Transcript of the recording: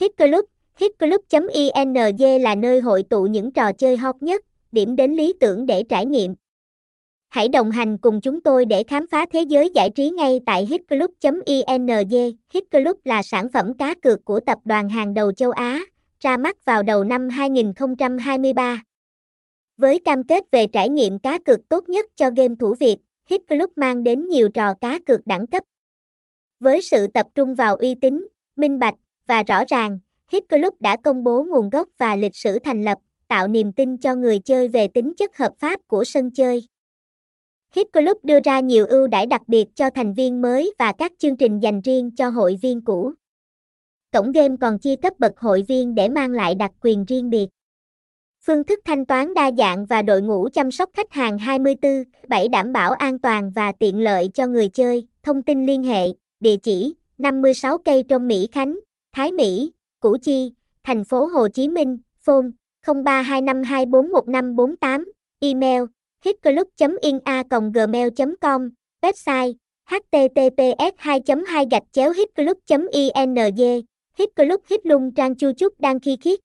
Hitclub, hitclub.ing là nơi hội tụ những trò chơi hot nhất, điểm đến lý tưởng để trải nghiệm. Hãy đồng hành cùng chúng tôi để khám phá thế giới giải trí ngay tại hitclub.ing. Hitclub là sản phẩm cá cược của tập đoàn hàng đầu châu Á, ra mắt vào đầu năm 2023. Với cam kết về trải nghiệm cá cược tốt nhất cho game thủ Việt, Hitclub mang đến nhiều trò cá cược đẳng cấp. Với sự tập trung vào uy tín, minh bạch và rõ ràng, Hitclub đã công bố nguồn gốc và lịch sử thành lập, tạo niềm tin cho người chơi về tính chất hợp pháp của sân chơi. Hit Club đưa ra nhiều ưu đãi đặc biệt cho thành viên mới và các chương trình dành riêng cho hội viên cũ. Cổng game còn chia cấp bậc hội viên để mang lại đặc quyền riêng biệt. Phương thức thanh toán đa dạng và đội ngũ chăm sóc khách hàng 24/7 đảm bảo an toàn và tiện lợi cho người chơi. Thông tin liên hệ, địa chỉ 56 cây trong Mỹ Khánh, Thái Mỹ, Củ Chi, thành phố Hồ Chí Minh, phone 0325241548, email hitclub.ina.gmail.com, website https 2 2 gạch chéo hitclub ing hitclub hitlung trang chu chúc đang khi khiết.